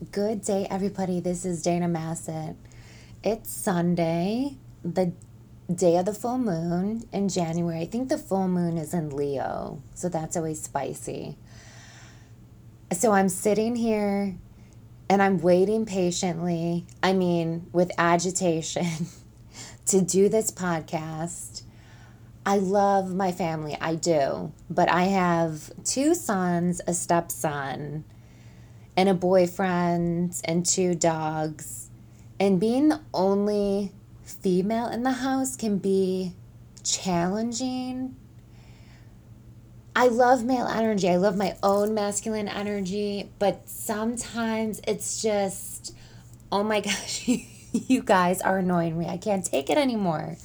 Good day, everybody. This is Dana Massett. It's Sunday, the day of the full moon in January. I think the full moon is in Leo, so that's always spicy. So I'm sitting here and I'm waiting patiently, I mean, with agitation, to do this podcast. I love my family, I do, but I have two sons, a stepson and a boyfriend and two dogs. And being the only female in the house can be challenging. I love male energy. I love my own masculine energy, but sometimes it's just, oh my gosh, you guys are annoying me. I can't take it anymore.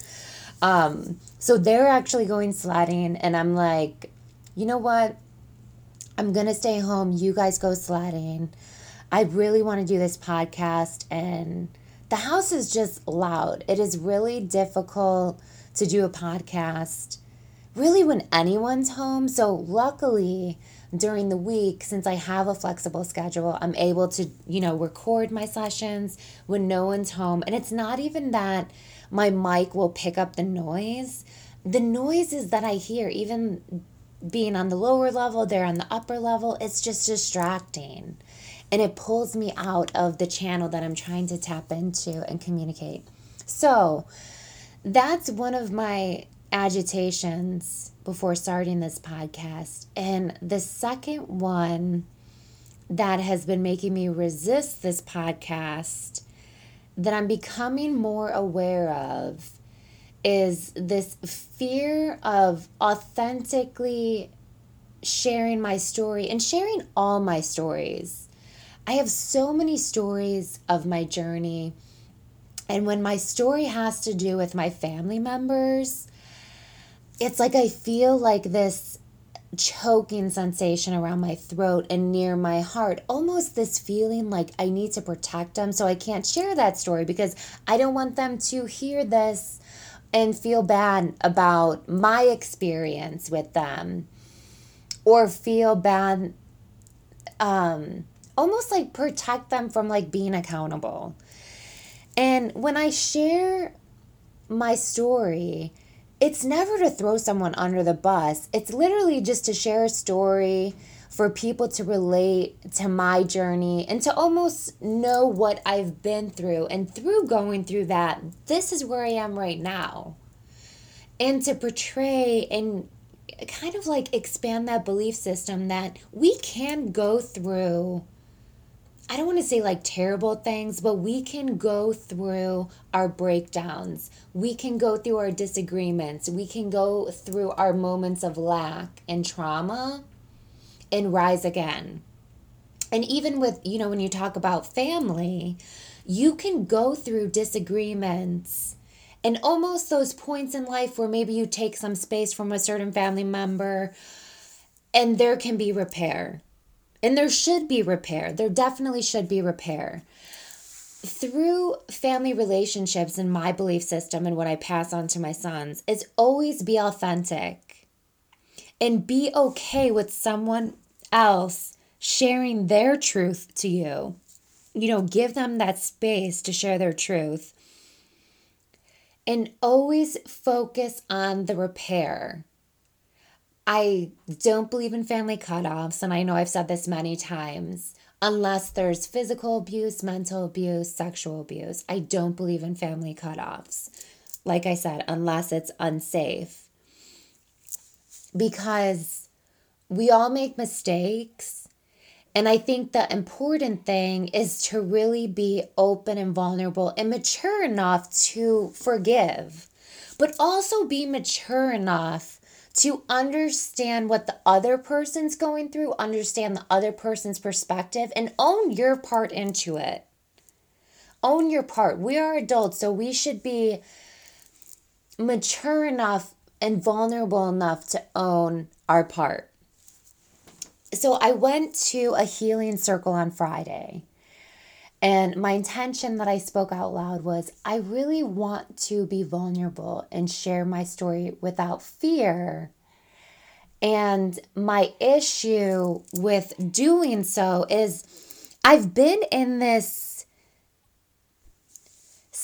Um, so they're actually going sledding, and I'm like, you know what? I'm going to stay home. You guys go sledding. I really want to do this podcast, and the house is just loud. It is really difficult to do a podcast, really, when anyone's home. So, luckily, during the week, since I have a flexible schedule, I'm able to, you know, record my sessions when no one's home. And it's not even that my mic will pick up the noise. The noises that I hear, even being on the lower level, they're on the upper level. It's just distracting. And it pulls me out of the channel that I'm trying to tap into and communicate. So that's one of my agitations before starting this podcast. And the second one that has been making me resist this podcast that I'm becoming more aware of is this fear of authentically sharing my story and sharing all my stories. I have so many stories of my journey. And when my story has to do with my family members, it's like I feel like this choking sensation around my throat and near my heart. Almost this feeling like I need to protect them so I can't share that story because I don't want them to hear this and feel bad about my experience with them or feel bad um almost like protect them from like being accountable. And when i share my story it's never to throw someone under the bus. It's literally just to share a story for people to relate to my journey and to almost know what I've been through. And through going through that, this is where I am right now. And to portray and kind of like expand that belief system that we can go through. I don't want to say like terrible things, but we can go through our breakdowns. We can go through our disagreements. We can go through our moments of lack and trauma and rise again. And even with, you know, when you talk about family, you can go through disagreements and almost those points in life where maybe you take some space from a certain family member and there can be repair. And there should be repair. There definitely should be repair. Through family relationships and my belief system and what I pass on to my sons is always be authentic and be okay with someone else sharing their truth to you. You know, give them that space to share their truth. And always focus on the repair. I don't believe in family cutoffs, and I know I've said this many times. Unless there's physical abuse, mental abuse, sexual abuse, I don't believe in family cutoffs. Like I said, unless it's unsafe. Because we all make mistakes. And I think the important thing is to really be open and vulnerable and mature enough to forgive, but also be mature enough to understand what the other person's going through, understand the other person's perspective, and own your part into it. Own your part. We are adults, so we should be mature enough and vulnerable enough to own our part so I went to a healing circle on Friday. And my intention that I spoke out loud was I really want to be vulnerable and share my story without fear. And my issue with doing so is I've been in this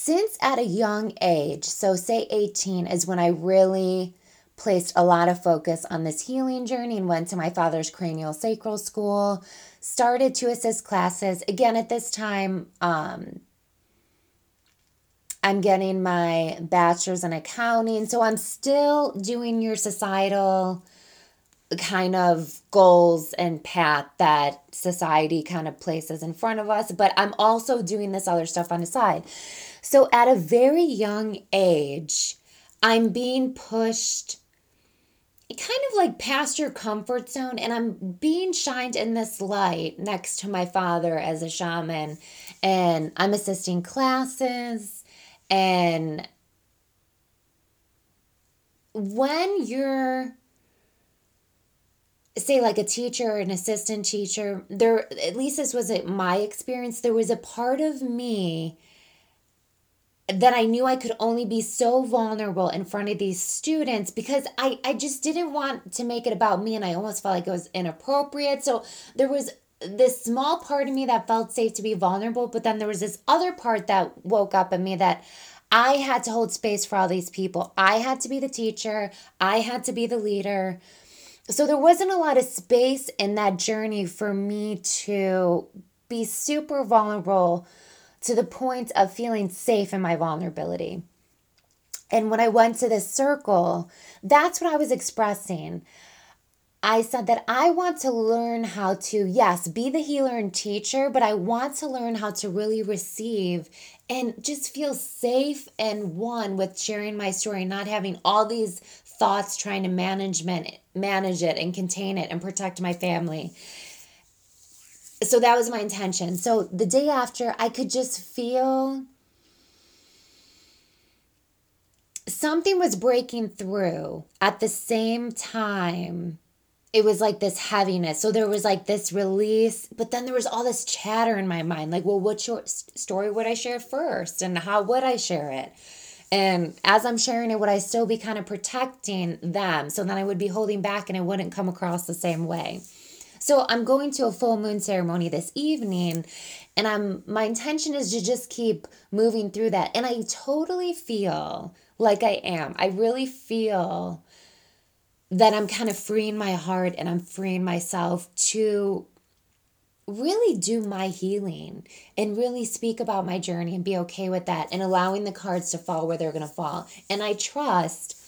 since at a young age. So, say 18 is when I really placed a lot of focus on this healing journey and went to my father's cranial sacral school, started to assist classes. Again, at this time, um, I'm getting my bachelor's in accounting. So I'm still doing your societal kind of goals and path that society kind of places in front of us, but I'm also doing this other stuff on the side. So at a very young age, I'm being pushed kind of like past your comfort zone and I'm being shined in this light next to my father as a shaman. And I'm assisting classes and when you're say like a teacher or an assistant teacher there at least this was my experience there was a part of me that I knew I could only be so vulnerable in front of these students because I, I just didn't want to make it about me and I almost felt like it was inappropriate. So there was this small part of me that felt safe to be vulnerable, but then there was this other part that woke up in me that I had to hold space for all these people. I had to be the teacher, I had to be the leader. So there wasn't a lot of space in that journey for me to be super vulnerable to the point of feeling safe in my vulnerability. And when I went to this circle, that's what I was expressing. I said that I want to learn how to, yes, be the healer and teacher, but I want to learn how to really receive and just feel safe and one with sharing my story, not having all these thoughts trying to management manage it and contain it and protect my family so that was my intention. So the day after, I could just feel something was breaking through at the same time. It was like this heaviness. So there was like this release, but then there was all this chatter in my mind like, well, what short story would I share first? And how would I share it? And as I'm sharing it, would I still be kind of protecting them? So then I would be holding back and it wouldn't come across the same way. So I'm going to a full moon ceremony this evening and I'm my intention is to just keep moving through that and I totally feel like I am. I really feel that I'm kind of freeing my heart and I'm freeing myself to really do my healing and really speak about my journey and be okay with that and allowing the cards to fall where they're going to fall. And I trust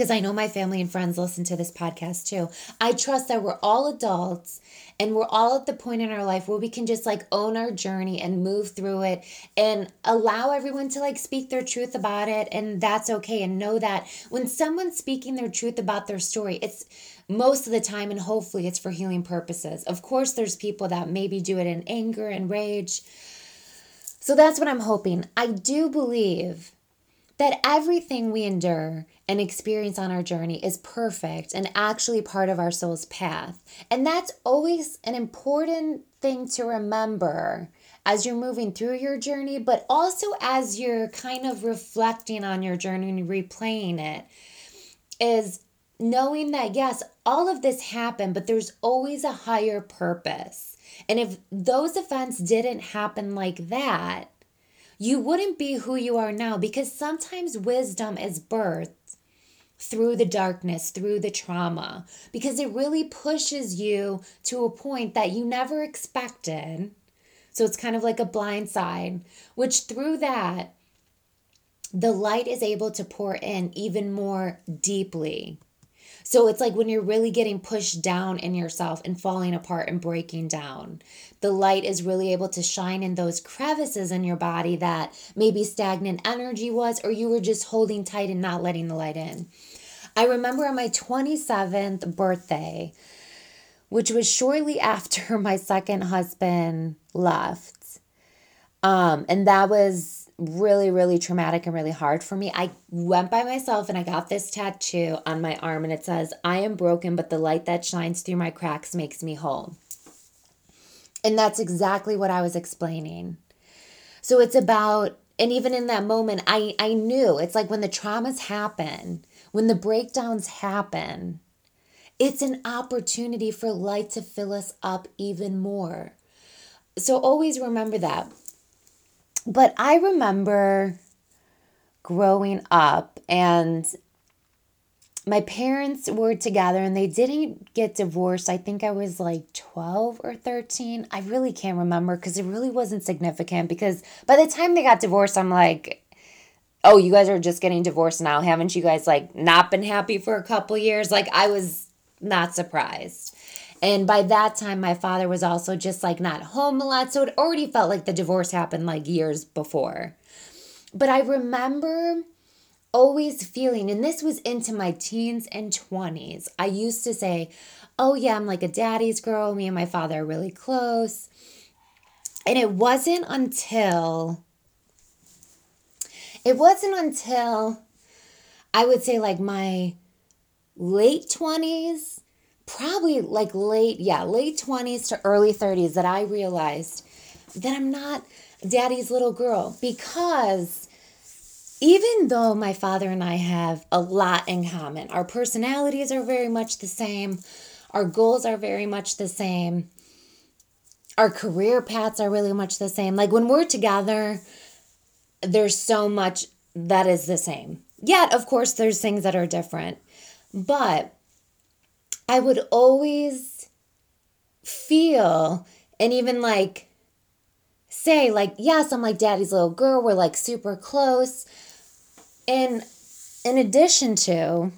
because I know my family and friends listen to this podcast too. I trust that we're all adults and we're all at the point in our life where we can just like own our journey and move through it and allow everyone to like speak their truth about it. And that's okay. And know that when someone's speaking their truth about their story, it's most of the time and hopefully it's for healing purposes. Of course, there's people that maybe do it in anger and rage. So that's what I'm hoping. I do believe that everything we endure and experience on our journey is perfect and actually part of our soul's path. And that's always an important thing to remember as you're moving through your journey, but also as you're kind of reflecting on your journey and replaying it, is knowing that yes, all of this happened, but there's always a higher purpose. And if those events didn't happen like that, you wouldn't be who you are now because sometimes wisdom is birthed through the darkness, through the trauma, because it really pushes you to a point that you never expected. So it's kind of like a blind side, which through that, the light is able to pour in even more deeply. So it's like when you're really getting pushed down in yourself and falling apart and breaking down. The light is really able to shine in those crevices in your body that maybe stagnant energy was, or you were just holding tight and not letting the light in. I remember on my 27th birthday, which was shortly after my second husband left. Um, and that was really, really traumatic and really hard for me. I went by myself and I got this tattoo on my arm, and it says, I am broken, but the light that shines through my cracks makes me whole. And that's exactly what I was explaining. So it's about, and even in that moment, I, I knew it's like when the traumas happen, when the breakdowns happen, it's an opportunity for light to fill us up even more so always remember that. But I remember growing up and my parents were together and they didn't get divorced. I think I was like 12 or 13. I really can't remember because it really wasn't significant because by the time they got divorced, I'm like, oh, you guys are just getting divorced now. Haven't you guys like not been happy for a couple years? Like I was not surprised. And by that time, my father was also just like not home a lot. So it already felt like the divorce happened like years before. But I remember always feeling, and this was into my teens and 20s, I used to say, Oh, yeah, I'm like a daddy's girl. Me and my father are really close. And it wasn't until, it wasn't until I would say like my late 20s, probably like late, yeah, late 20s to early 30s that I realized that I'm not daddy's little girl because even though my father and I have a lot in common, our personalities are very much the same, our goals are very much the same, our career paths are really much the same. Like when we're together, there's so much that is the same. Yet, of course, there's things that are different. But I would always feel and even like say, like, yes, I'm like daddy's little girl. We're like super close. And in addition to,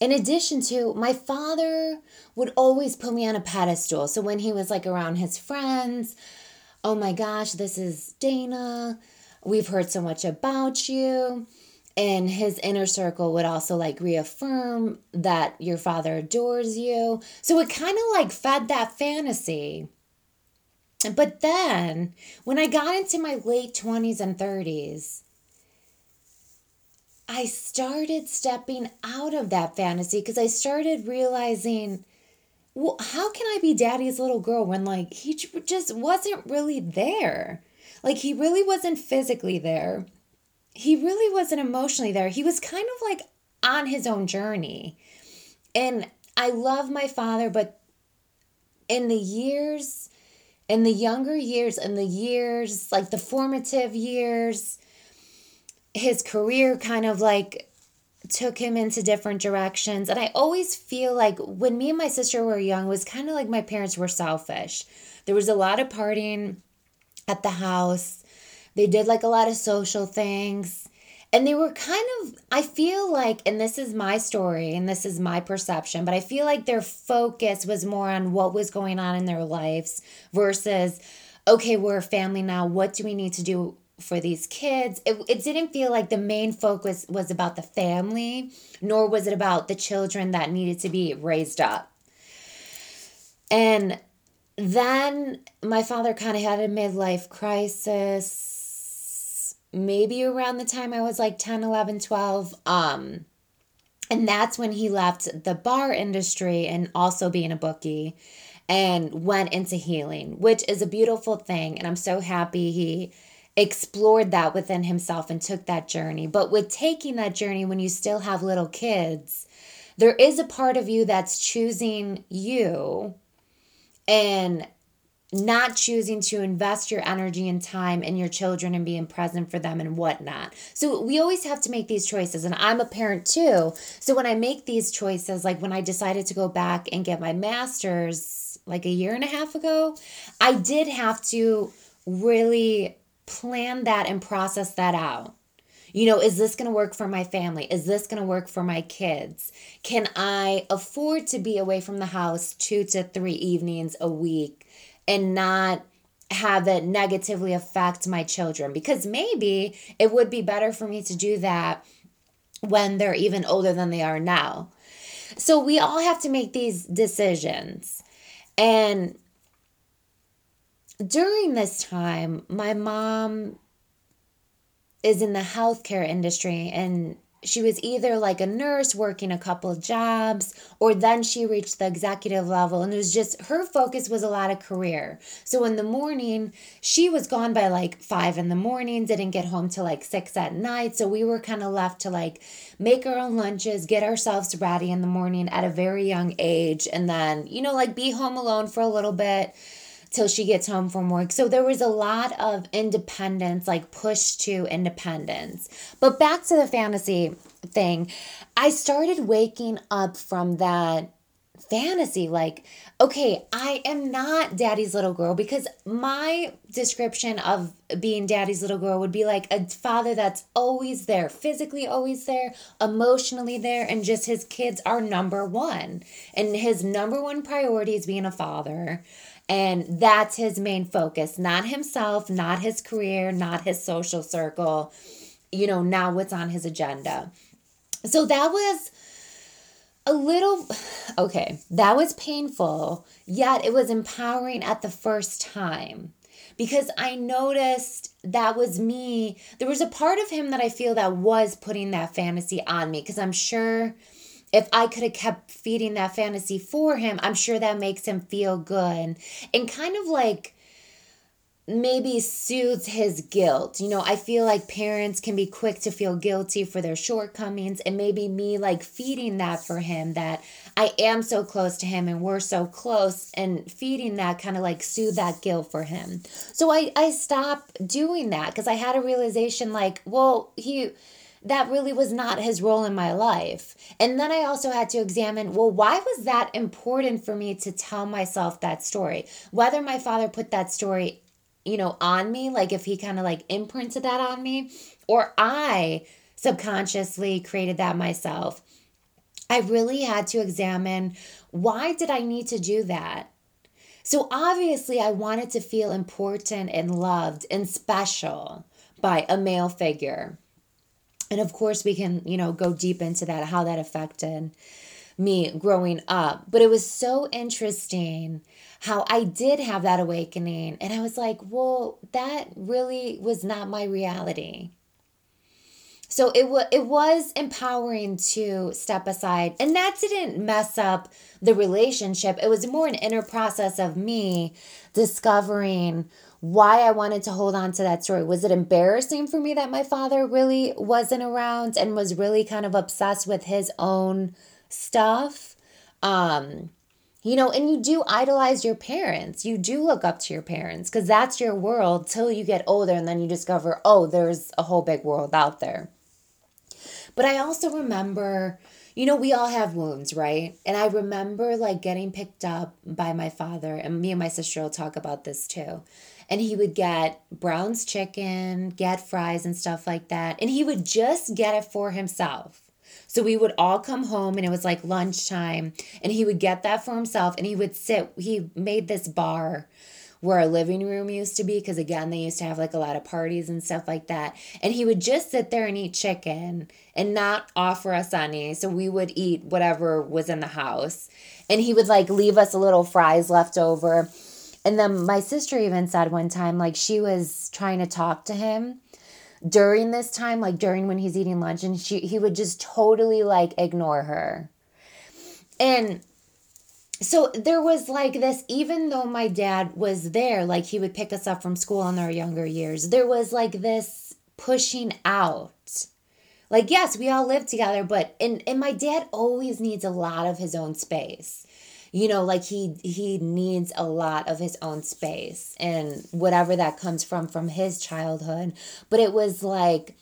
in addition to, my father would always put me on a pedestal. So when he was like around his friends, oh my gosh, this is Dana. We've heard so much about you. And his inner circle would also like reaffirm that your father adores you. So it kind of like fed that fantasy. But then when I got into my late 20s and 30s, I started stepping out of that fantasy because I started realizing, well, how can I be daddy's little girl when, like, he just wasn't really there? Like, he really wasn't physically there. He really wasn't emotionally there. He was kind of like on his own journey. And I love my father, but in the years in the younger years, in the years, like the formative years, his career kind of like took him into different directions. And I always feel like when me and my sister were young, was kind of like my parents were selfish. There was a lot of partying at the house. They did like a lot of social things and they were kind of i feel like and this is my story and this is my perception but i feel like their focus was more on what was going on in their lives versus okay we're a family now what do we need to do for these kids it, it didn't feel like the main focus was about the family nor was it about the children that needed to be raised up and then my father kind of had a midlife crisis maybe around the time I was like 10, 11, 12. Um, and that's when he left the bar industry and also being a bookie and went into healing, which is a beautiful thing. And I'm so happy he explored that within himself and took that journey. But with taking that journey, when you still have little kids, there is a part of you that's choosing you and not choosing to invest your energy and time in your children and being present for them and whatnot. So we always have to make these choices. And I'm a parent too. So when I make these choices, like when I decided to go back and get my master's like a year and a half ago, I did have to really plan that and process that out. You know, is this going to work for my family? Is this going to work for my kids? Can I afford to be away from the house two to three evenings a week and not have it negatively affect my children because maybe it would be better for me to do that when they're even older than they are now. So we all have to make these decisions. And during this time, my mom is in the healthcare industry and she was either like a nurse working a couple jobs or then she reached the executive level and it was just her focus was a lot of career. So in the morning she was gone by like five in the morning didn't get home till like six at night so we were kind of left to like make our own lunches get ourselves ready in the morning at a very young age and then you know like be home alone for a little bit till she gets home from work. So there was a lot of independence, like push to independence. But back to the fantasy thing, I started waking up from that fantasy like okay i am not daddy's little girl because my description of being daddy's little girl would be like a father that's always there physically always there emotionally there and just his kids are number one and his number one priority is being a father and that's his main focus, not himself, not his career, not his social circle, you know, now what's on his agenda. So that was a little okay, that was painful, yet it was empowering at the first time because I noticed that was me. There was a part of him that I feel that was putting that fantasy on me because I'm sure if I could have kept feeding that fantasy for him, I'm sure that makes him feel good and kind of like maybe soothes his guilt. You know, I feel like parents can be quick to feel guilty for their shortcomings, and maybe me like feeding that for him that I am so close to him and we're so close, and feeding that kind of like soothe that guilt for him. So I I stopped doing that because I had a realization like, well, he that really was not his role in my life. And then I also had to examine well, why was that important for me to tell myself that story? Whether my father put that story, you know, on me, like if he kind of like imprinted that on me, or I subconsciously created that myself. I really had to examine why did I need to do that? So obviously, I wanted to feel important and loved and special by a male figure and of course we can you know go deep into that how that affected me growing up. But it was so interesting how i did have that awakening. And i was like well that really was not my reality. So it was it was empowering to step aside. And that didn't mess up the relationship. It was more an inner process of me discovering why I wanted to hold on to that story. Was it embarrassing for me that my father really wasn't around and was really kind of obsessed with his own stuff? Um, you know, and you do idolize your parents. You do look up to your parents because that's your world till you get older and then you discover, oh, there's a whole big world out there. But I also remember, you know, we all have wounds, right? And I remember like getting picked up by my father, and me and my sister will talk about this too and he would get Brown's chicken, get fries and stuff like that. And he would just get it for himself. So we would all come home and it was like lunchtime. And he would get that for himself and he would sit he made this bar where our living room used to be because again they used to have like a lot of parties and stuff like that. And he would just sit there and eat chicken and not offer us any. So we would eat whatever was in the house. And he would like leave us a little fries left over and then my sister even said one time, like, she was trying to talk to him during this time, like during when he's eating lunch, and she he would just totally like ignore her. And so there was like this, even though my dad was there, like he would pick us up from school in our younger years, there was like this pushing out. Like, yes, we all live together, but and, and my dad always needs a lot of his own space you know like he he needs a lot of his own space and whatever that comes from from his childhood but it was like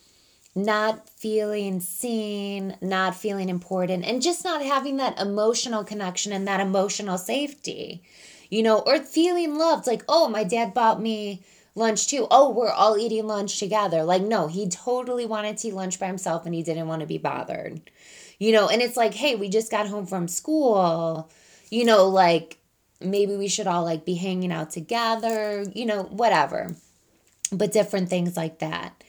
not feeling seen, not feeling important, and just not having that emotional connection and that emotional safety, you know, or feeling loved. Like, oh, my dad bought me lunch too. Oh, we're all eating lunch together. Like, no, he totally wanted to eat lunch by himself and he didn't want to be bothered, you know, and it's like, hey, we just got home from school you know, like maybe we should all like be hanging out together, you know, whatever. But different things like that.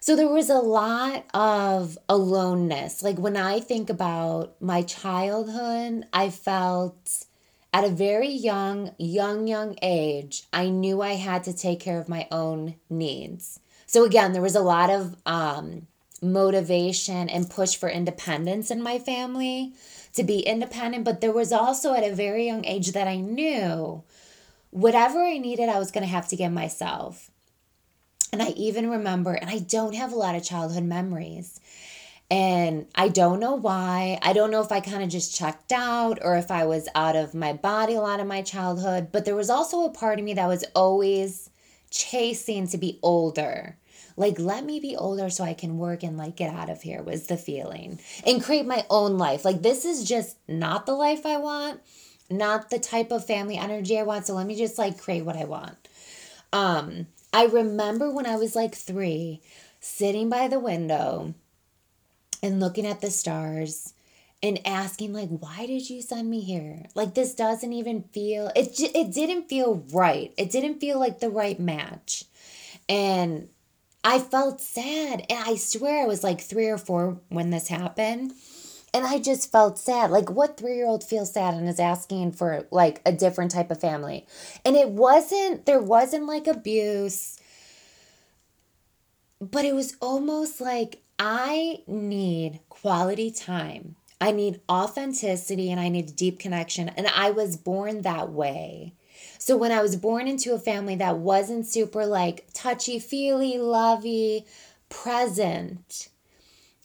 So there was a lot of aloneness. Like when I think about my childhood, I felt at a very young, young, young age, I knew I had to take care of my own needs. So again, there was a lot of um, motivation and push for independence in my family to be independent. But there was also at a very young age that I knew whatever I needed, I was going to have to give myself. And I even remember, and I don't have a lot of childhood memories. And I don't know why. I don't know if I kind of just checked out or if I was out of my body a lot of my childhood. But there was also a part of me that was always chasing to be older. Like, let me be older so I can work and like get out of here was the feeling and create my own life. Like, this is just not the life I want, not the type of family energy I want. So let me just like create what I want. Um, I remember when I was like three, sitting by the window and looking at the stars and asking like why did you send me here like this doesn't even feel it it didn't feel right it didn't feel like the right match and i felt sad and i swear i was like 3 or 4 when this happened and i just felt sad like what 3-year-old feels sad and is asking for like a different type of family and it wasn't there wasn't like abuse but it was almost like I need quality time. I need authenticity and I need deep connection. And I was born that way. So when I was born into a family that wasn't super like touchy feely, lovey, present,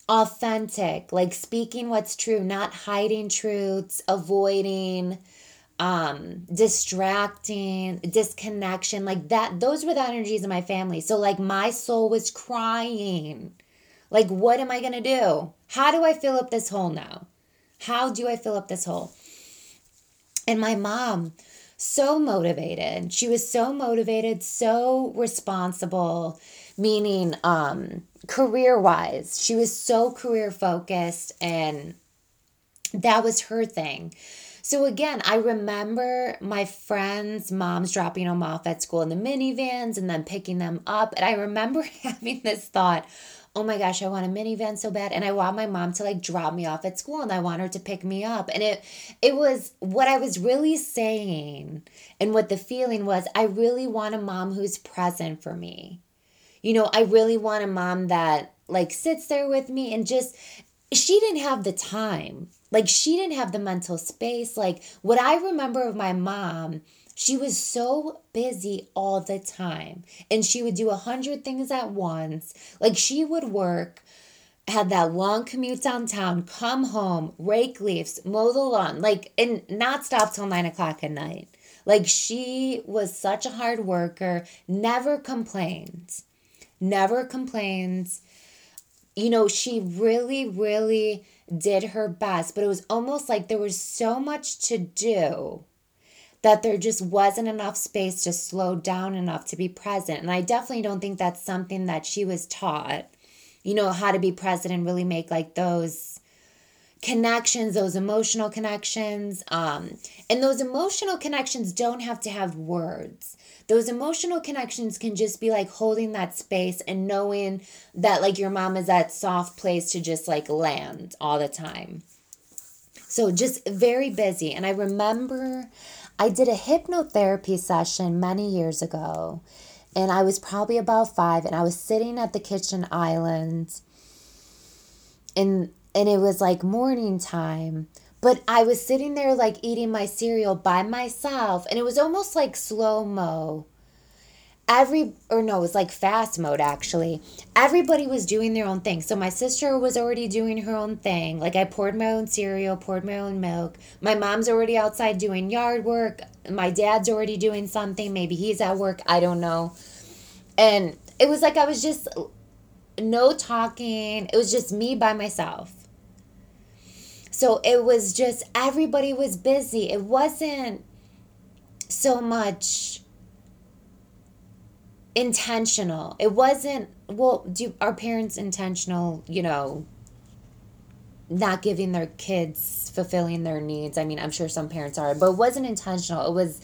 authentic, like speaking what's true, not hiding truths, avoiding, um distracting disconnection like that those were the energies of my family so like my soul was crying like, what am I going to do? How do I fill up this hole now? How do I fill up this hole? And my mom, so motivated. She was so motivated, so responsible, meaning um, career wise. She was so career focused, and that was her thing. So again, I remember my friends' moms dropping them off at school in the minivans and then picking them up. And I remember having this thought, oh my gosh, I want a minivan so bad. And I want my mom to like drop me off at school and I want her to pick me up. And it it was what I was really saying and what the feeling was, I really want a mom who's present for me. You know, I really want a mom that like sits there with me and just she didn't have the time. Like she didn't have the mental space. Like what I remember of my mom she was so busy all the time and she would do a hundred things at once. Like she would work, had that long commute downtown, come home, rake leaves, mow the lawn, like, and not stop till nine o'clock at night. Like she was such a hard worker, never complained, never complains. You know, she really, really did her best, but it was almost like there was so much to do that there just wasn't enough space to slow down enough to be present. And I definitely don't think that's something that she was taught, you know, how to be present and really make like those connections, those emotional connections. Um, and those emotional connections don't have to have words. Those emotional connections can just be like holding that space and knowing that like your mom is that soft place to just like land all the time. So just very busy. And I remember I did a hypnotherapy session many years ago, and I was probably about five, and I was sitting at the kitchen island, and and it was like morning time. But I was sitting there like eating my cereal by myself, and it was almost like slow mo every or no it was like fast mode actually. Everybody was doing their own thing. So my sister was already doing her own thing. Like i poured my own cereal poured my own milk. My mom's already outside doing yard work. My dad's already doing something. Maybe he's at work. I don't know. And it was like i was just no talking. It was just me by myself. So it was just everybody was busy. It wasn't so much intentional. It wasn't well, do our parents intentional, you know, not giving their kids fulfilling their needs. I mean, I'm sure some parents are, but it wasn't intentional. It was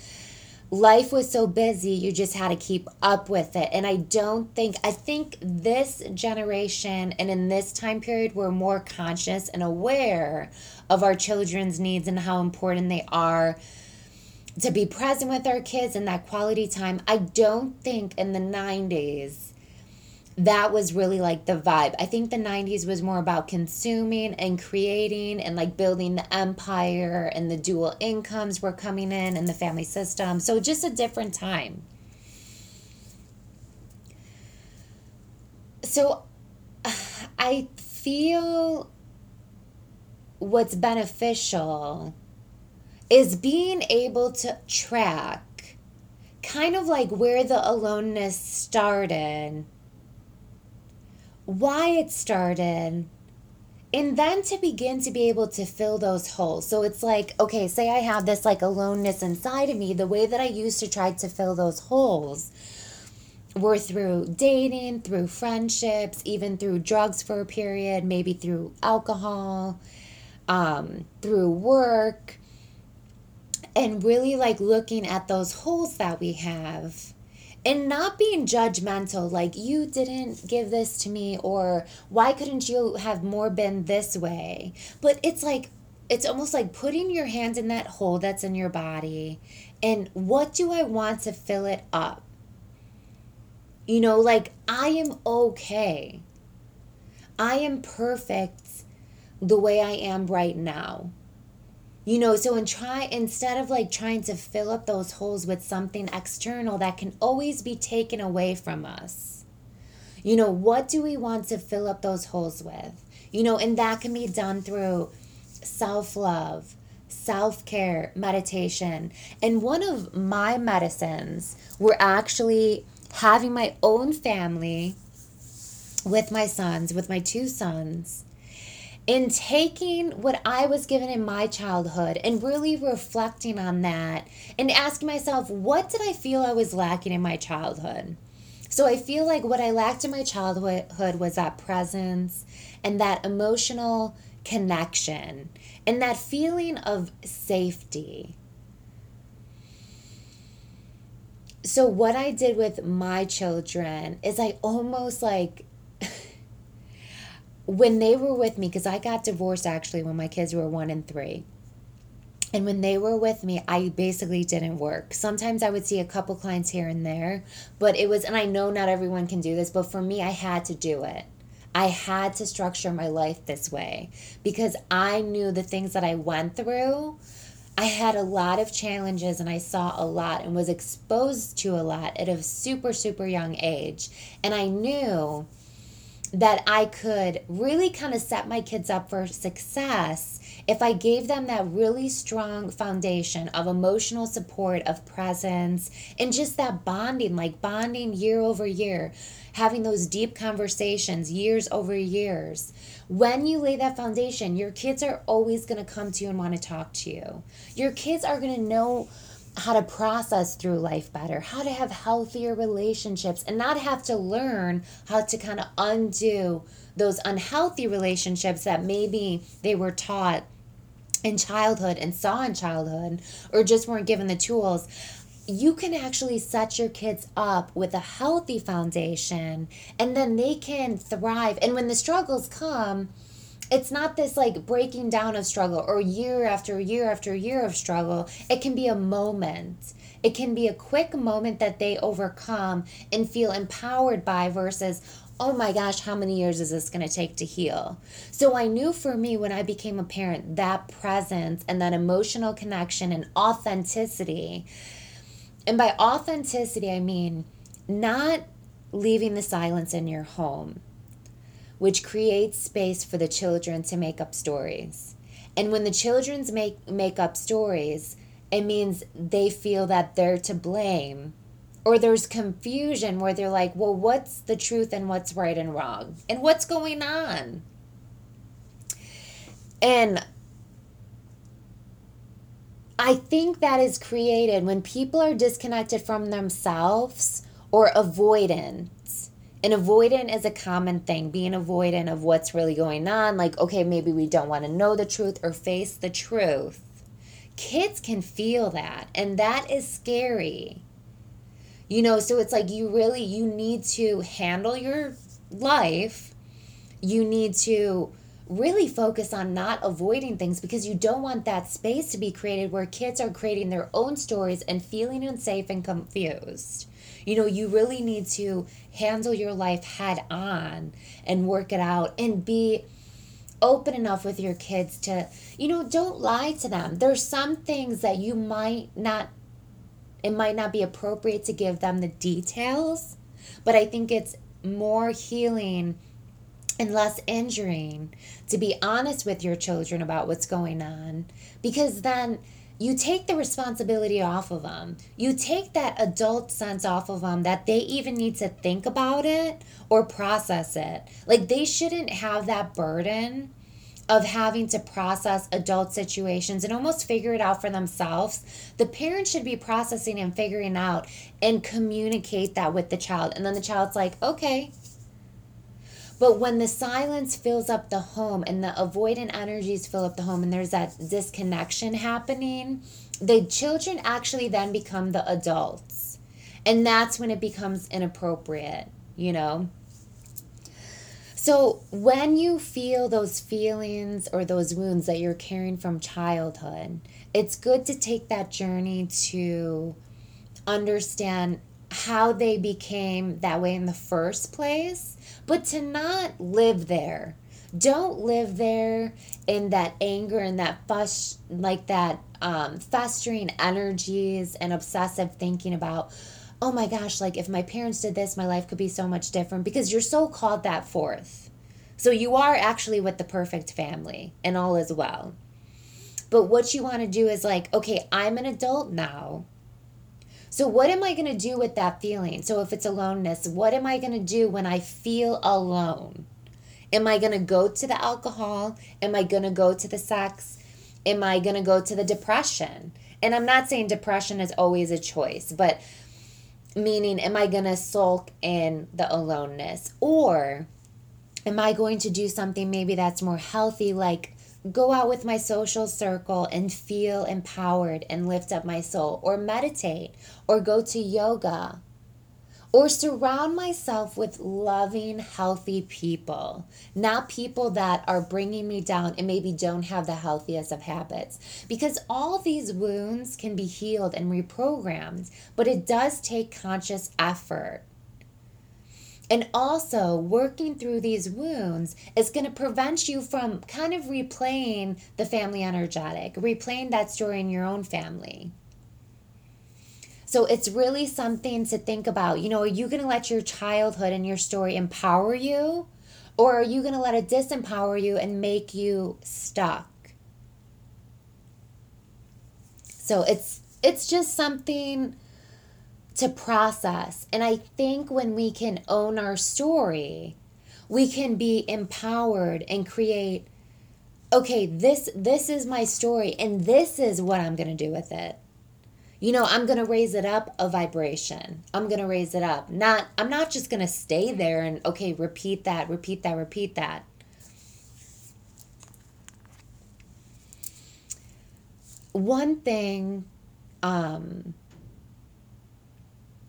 life was so busy, you just had to keep up with it. And I don't think I think this generation and in this time period we're more conscious and aware of our children's needs and how important they are to be present with our kids and that quality time. I don't think in the 90s that was really like the vibe. I think the 90s was more about consuming and creating and like building the empire and the dual incomes were coming in and the family system. So just a different time. So I feel what's beneficial is being able to track kind of like where the aloneness started, why it started, and then to begin to be able to fill those holes. So it's like, okay, say I have this like aloneness inside of me, the way that I used to try to fill those holes were through dating, through friendships, even through drugs for a period, maybe through alcohol, um, through work, and really like looking at those holes that we have and not being judgmental like you didn't give this to me or why couldn't you have more been this way but it's like it's almost like putting your hand in that hole that's in your body and what do i want to fill it up you know, like I am okay. I am perfect the way I am right now. You know, so in try instead of like trying to fill up those holes with something external that can always be taken away from us. You know, what do we want to fill up those holes with? You know, and that can be done through self-love, self-care, meditation. And one of my medicines were actually having my own family with my sons, with my two sons, in taking what I was given in my childhood and really reflecting on that and asking myself, what did I feel I was lacking in my childhood? So I feel like what I lacked in my childhood was that presence and that emotional connection and that feeling of safety. so what I did with my children is I almost like when they were with me because I got divorced actually when my kids were 1 and 3. And when they were with me, I basically didn't work. Sometimes I would see a couple clients here and there, but it was, and I know not everyone can do this, but for me, I had to do it. I had to structure my life this way because I knew the things that I went through I had a lot of challenges and I saw a lot and was exposed to a lot at a super, super young age. And I knew that I could really kind of set my kids up for success if I gave them that really strong foundation of emotional support, of presence, and just that bonding, like bonding year over year, having those deep conversations years over years when you lay that foundation, your kids are always going to come to you and want to talk to you. Your kids are going to know how to process through life better, how to have healthier relationships, and not have to learn how to kind of undo those unhealthy relationships that maybe they were taught in childhood and saw in childhood or just weren't given the tools you can actually set your kids up with a healthy foundation and then they can thrive. And when the struggles come, it's not this like breaking down of struggle or year after year after year of struggle. It can be a moment. It can be a quick moment that they overcome and feel empowered by versus, oh my gosh, how many years is this going to take to heal? So I knew for me when I became a parent, that presence and that emotional connection and authenticity and by authenticity, I mean not leaving the silence in your home, which creates space for the children to make up stories. And when the children's make make up stories, it means they feel that they're to blame or there's confusion where they're like, well, what's the truth and what's right and wrong? And what's going on? And I think that is created when people are disconnected from themselves or avoidant. And avoidant is a common thing, being avoidant of what's really going on. Like, okay, maybe we don't want to know the truth or face the truth. Kids can feel that, and that is scary. You know, so it's like you really you need to handle your life. You need to really focus on not avoiding things because you don't want that space to be created where kids are creating their own stories and feeling unsafe and confused. You know, you really need to handle your life head on and work it out and be open enough with your kids to, you know, don't lie to them. There's some things that you might not, it might not be appropriate to give them the details, but I think it's more healing and less injuring to be honest with your children about what's going on because then you take the responsibility off of them. You take that adult sense off of them that they even need to think about it or process it. Like they shouldn't have that burden of having to process adult situations and almost figure it out for themselves. The parent should be processing and figuring out and communicate that with the child. And then the child's like, okay, but when the silence fills up the home and the avoidant energies fill up the home and there's that disconnection happening, the children actually then become the adults. And that's when it becomes inappropriate, you know? So when you feel those feelings or those wounds that you're carrying from childhood, it's good to take that journey to understand how they became that way in the first place, but to not live there. Don't live there in that anger and that fuss, like that um, festering energies and obsessive thinking about, oh my gosh, like if my parents did this, my life could be so much different because you're so called that forth. So you are actually with the perfect family and all is well. But what you want to do is like, okay, I'm an adult now. So, what am I going to do with that feeling? So, if it's aloneness, what am I going to do when I feel alone? Am I going to go to the alcohol? Am I going to go to the sex? Am I going to go to the depression? And I'm not saying depression is always a choice, but meaning, am I going to sulk in the aloneness? Or am I going to do something maybe that's more healthy, like go out with my social circle and feel empowered and lift up my soul, or meditate, or go to yoga, or surround myself with loving, healthy people, not people that are bringing me down and maybe don't have the healthiest of habits. Because all these wounds can be healed and reprogrammed, but it does take conscious effort. And also, working through these wounds is going to prevent you from kind of replaying the family energetic, replaying that story in your own family. So it's really something to think about. You know, are you going to let your childhood and your story empower you? Or are you going to let it disempower you and make you stuck? So it's it's just something to process. And I think when we can own our story, we can be empowered and create okay, this this is my story and this is what I'm going to do with it. You know, I'm going to raise it up a vibration. I'm going to raise it up. Not I'm not just going to stay there and okay, repeat that, repeat that, repeat that. One thing um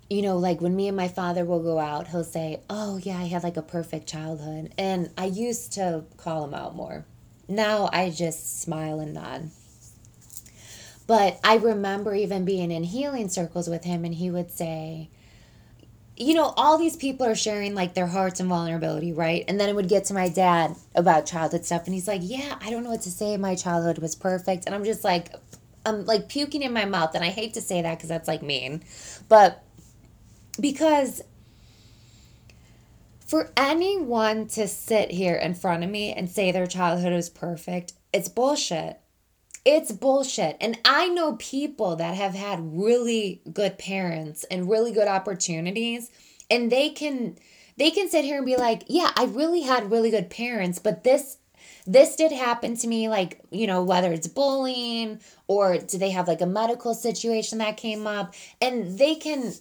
you know, like when me and my father will go out, he'll say, Oh, yeah, I had like a perfect childhood. And I used to call him out more. Now I just smile and nod. But I remember even being in healing circles with him, and he would say, you know, all these people are sharing like their hearts and vulnerability, right? And then it would get to my dad about childhood stuff, and he's like, Yeah, I don't know what to say. My childhood was perfect. And I'm just like, I'm like puking in my mouth. And I hate to say that because that's like mean. But because for anyone to sit here in front of me and say their childhood was perfect, it's bullshit. It's bullshit. And I know people that have had really good parents and really good opportunities and they can they can sit here and be like, "Yeah, I really had really good parents, but this this did happen to me like, you know, whether it's bullying or do they have like a medical situation that came up and they can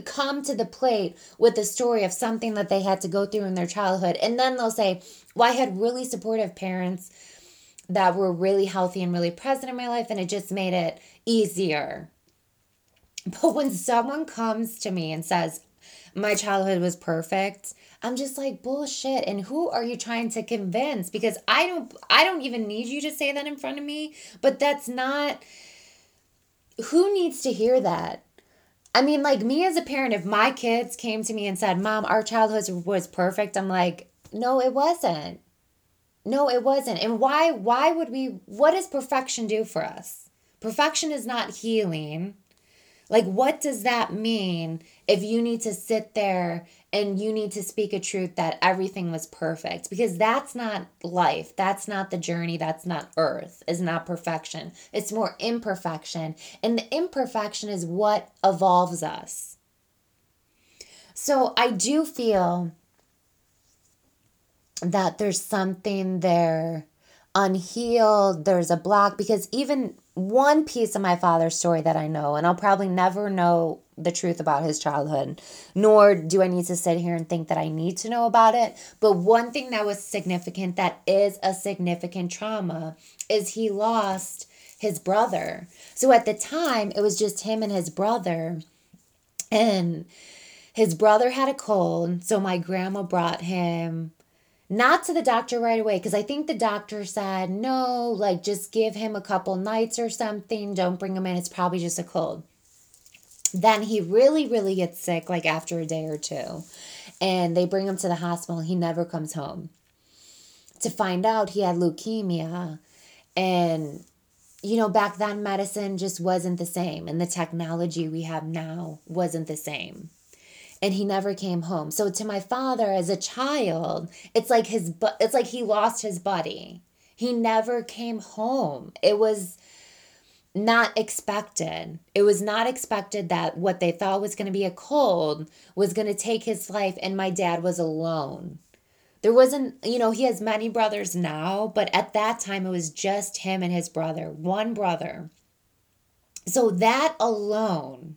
come to the plate with the story of something that they had to go through in their childhood. And then they'll say, Well, I had really supportive parents that were really healthy and really present in my life, and it just made it easier. But when someone comes to me and says, my childhood was perfect. I'm just like bullshit. And who are you trying to convince? Because I don't I don't even need you to say that in front of me, but that's not who needs to hear that? I mean, like me as a parent, if my kids came to me and said, Mom, our childhood was perfect, I'm like, no, it wasn't. No, it wasn't. And why why would we what does perfection do for us? Perfection is not healing. Like what does that mean if you need to sit there and you need to speak a truth that everything was perfect? Because that's not life. That's not the journey. That's not earth. Is not perfection. It's more imperfection. And the imperfection is what evolves us. So I do feel that there's something there unhealed, there's a block because even one piece of my father's story that I know, and I'll probably never know the truth about his childhood, nor do I need to sit here and think that I need to know about it. But one thing that was significant, that is a significant trauma, is he lost his brother. So at the time, it was just him and his brother. And his brother had a cold, so my grandma brought him not to the doctor right away because I think the doctor said, no, like just give him a couple nights or something. Don't bring him in. It's probably just a cold. Then he really, really gets sick, like after a day or two. And they bring him to the hospital. He never comes home. To find out he had leukemia. And, you know, back then medicine just wasn't the same. And the technology we have now wasn't the same and he never came home. So to my father as a child, it's like his it's like he lost his buddy. He never came home. It was not expected. It was not expected that what they thought was going to be a cold was going to take his life and my dad was alone. There wasn't, you know, he has many brothers now, but at that time it was just him and his brother, one brother. So that alone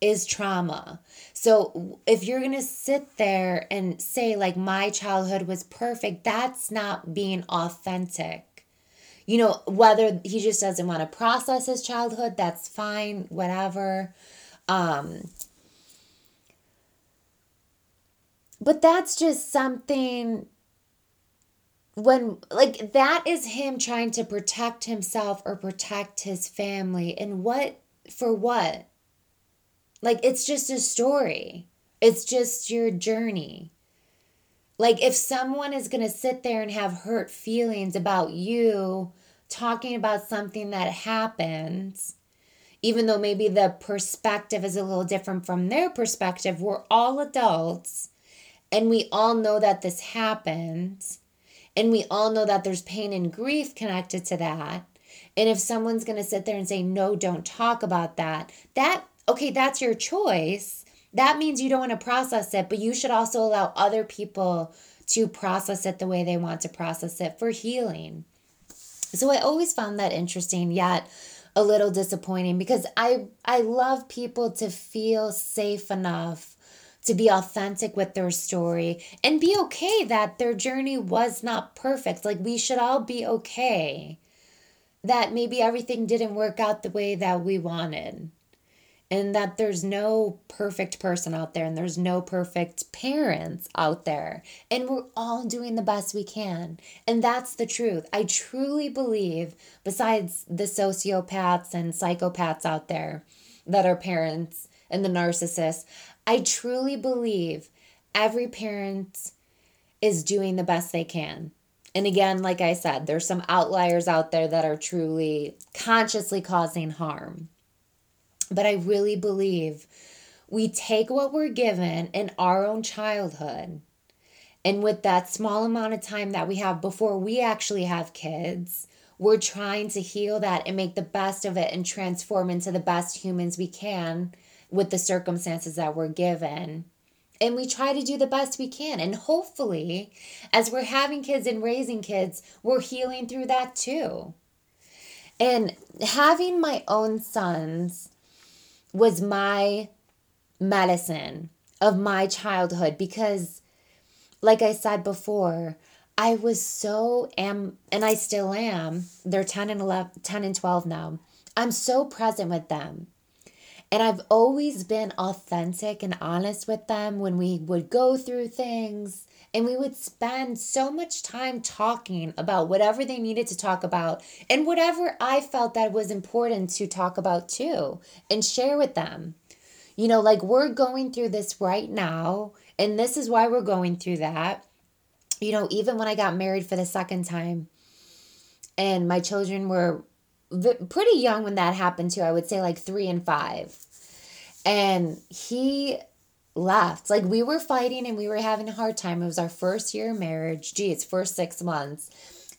is trauma. So if you're going to sit there and say, like, my childhood was perfect, that's not being authentic. You know, whether he just doesn't want to process his childhood, that's fine, whatever. Um, but that's just something when like that is him trying to protect himself or protect his family and what for what like it's just a story. It's just your journey. Like if someone is going to sit there and have hurt feelings about you talking about something that happens, even though maybe the perspective is a little different from their perspective, we're all adults and we all know that this happens and we all know that there's pain and grief connected to that. And if someone's going to sit there and say, no, don't talk about that, that okay, that's your choice. That means you don't want to process it, but you should also allow other people to process it the way they want to process it for healing. So I always found that interesting, yet a little disappointing because I I love people to feel safe enough to be authentic with their story and be okay that their journey was not perfect. Like we should all be okay that maybe everything didn't work out the way that we wanted and that there's no perfect person out there and there's no perfect parents out there and we're all doing the best we can. And that's the truth. I truly believe besides the sociopaths and psychopaths out there that are parents and the narcissists i truly believe every parent is doing the best they can. And again like i said there's some outliers out there that are truly consciously causing harm but I really believe we take what we're given in our own childhood, and with that small amount of time that we have before we actually have kids, we're trying to heal that and make the best of it and transform into the best humans we can with the circumstances that we're given. And we try to do the best we can. And hopefully, as we're having kids and raising kids, we're healing through that too. And having my own sons was my medicine of my childhood because like I said before, I was so am and I still am. They're 10 and 11, 10 and 12 now. I'm so present with them. And I've always been authentic and honest with them when we would go through things and we would spend so much time talking about whatever they needed to talk about and whatever I felt that was important to talk about too and share with them. You know, like we're going through this right now, and this is why we're going through that. You know, even when I got married for the second time, and my children were pretty young when that happened too. I would say like three and five. And he left. Like we were fighting and we were having a hard time. It was our first year of marriage. Gee, it's first six months.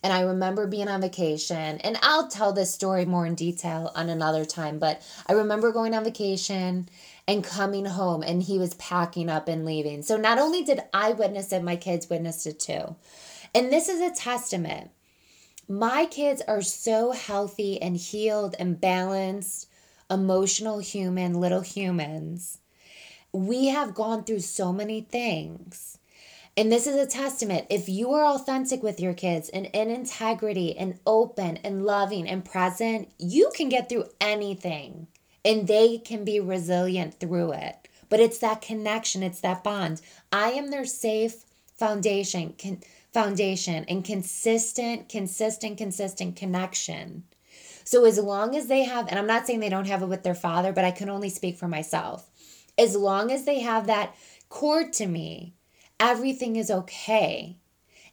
And I remember being on vacation, and I'll tell this story more in detail on another time, but I remember going on vacation and coming home, and he was packing up and leaving. So not only did I witness it, my kids witnessed it too. And this is a testament. My kids are so healthy and healed and balanced, emotional human, little humans we have gone through so many things. And this is a testament. If you are authentic with your kids and in integrity and open and loving and present, you can get through anything and they can be resilient through it. But it's that connection, it's that bond. I am their safe foundation, con- foundation and consistent, consistent, consistent connection. So as long as they have, and I'm not saying they don't have it with their father, but I can only speak for myself as long as they have that cord to me, everything is okay.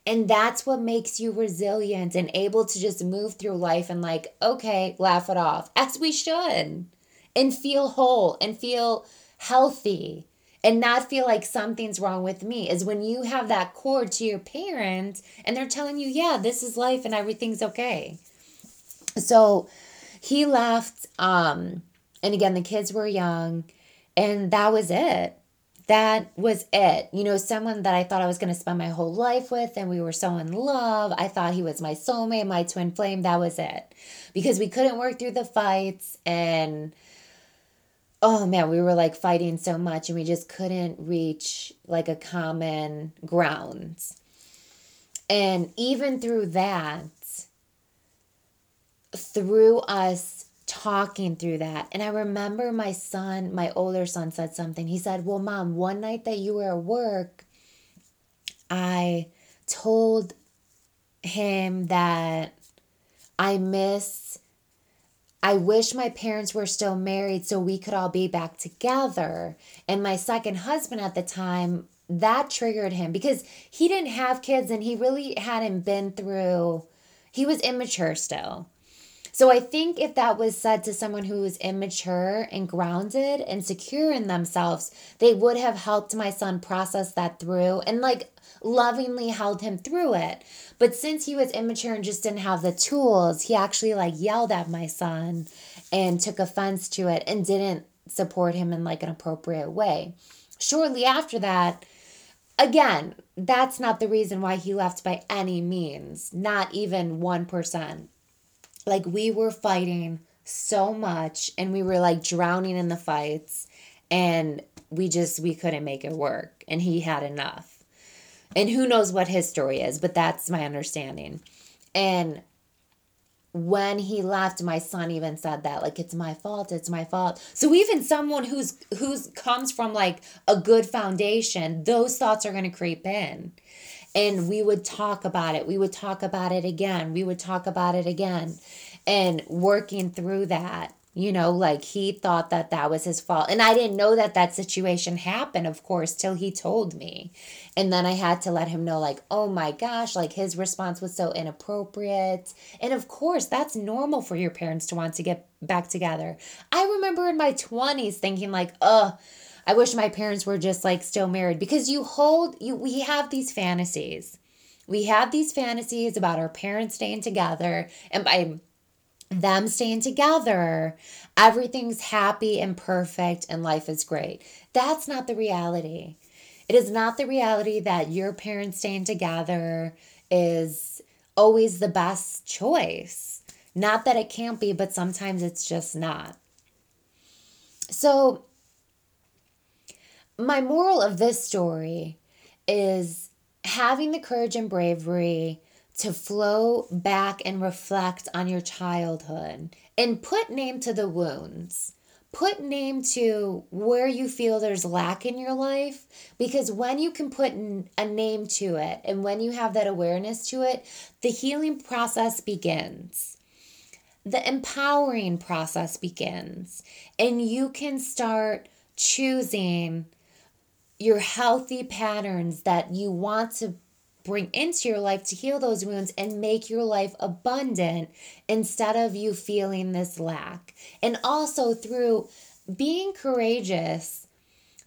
And that's what makes you resilient and able to just move through life and, like, okay, laugh it off, as we should, and feel whole and feel healthy and not feel like something's wrong with me is when you have that cord to your parents and they're telling you, yeah, this is life and everything's okay. So he left. Um, and again, the kids were young and that was it. That was it. You know, someone that I thought I was going to spend my whole life with, and we were so in love. I thought he was my soulmate, my twin flame. That was it. Because we couldn't work through the fights, and oh man, we were like fighting so much, and we just couldn't reach like a common ground. And even through that, through us talking through that. And I remember my son, my older son, said something. He said, Well, mom, one night that you were at work, I told him that I miss, I wish my parents were still married so we could all be back together. And my second husband at the time, that triggered him because he didn't have kids and he really hadn't been through, he was immature still. So I think if that was said to someone who was immature and grounded and secure in themselves, they would have helped my son process that through and like lovingly held him through it. But since he was immature and just didn't have the tools, he actually like yelled at my son and took offense to it and didn't support him in like an appropriate way. Shortly after that, again, that's not the reason why he left by any means, not even 1% like we were fighting so much and we were like drowning in the fights and we just we couldn't make it work and he had enough. And who knows what his story is but that's my understanding. And when he left my son even said that like it's my fault it's my fault. So even someone who's who's comes from like a good foundation those thoughts are going to creep in and we would talk about it. We would talk about it again. We would talk about it again. And working through that you know like he thought that that was his fault. And i didn't know that that situation happened of course till he told me. And then i had to let him know like oh my gosh like his response was so inappropriate. And of course that's normal for your parents to want to get back together. I remember in my 20s thinking like oh I wish my parents were just like still married because you hold you we have these fantasies. We have these fantasies about our parents staying together and by them staying together, everything's happy and perfect and life is great. That's not the reality. It is not the reality that your parents staying together is always the best choice. Not that it can't be, but sometimes it's just not. So, my moral of this story is having the courage and bravery to flow back and reflect on your childhood and put name to the wounds. put name to where you feel there's lack in your life because when you can put a name to it and when you have that awareness to it, the healing process begins. The empowering process begins, and you can start choosing your healthy patterns that you want to bring into your life to heal those wounds and make your life abundant instead of you feeling this lack. And also through being courageous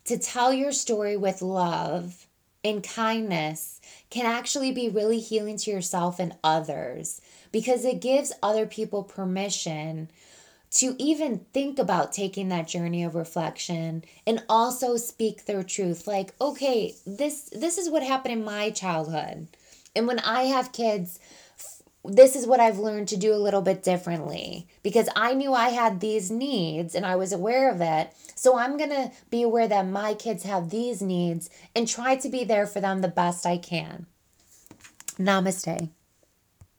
to tell your story with love and kindness can actually be really healing to yourself and others because it gives other people permission to even think about taking that journey of reflection and also speak their truth. Like okay this this is what happened in my childhood. And when i have kids this is what i've learned to do a little bit differently because i knew i had these needs and i was aware of it. So i'm going to be aware that my kids have these needs and try to be there for them the best i can. Namaste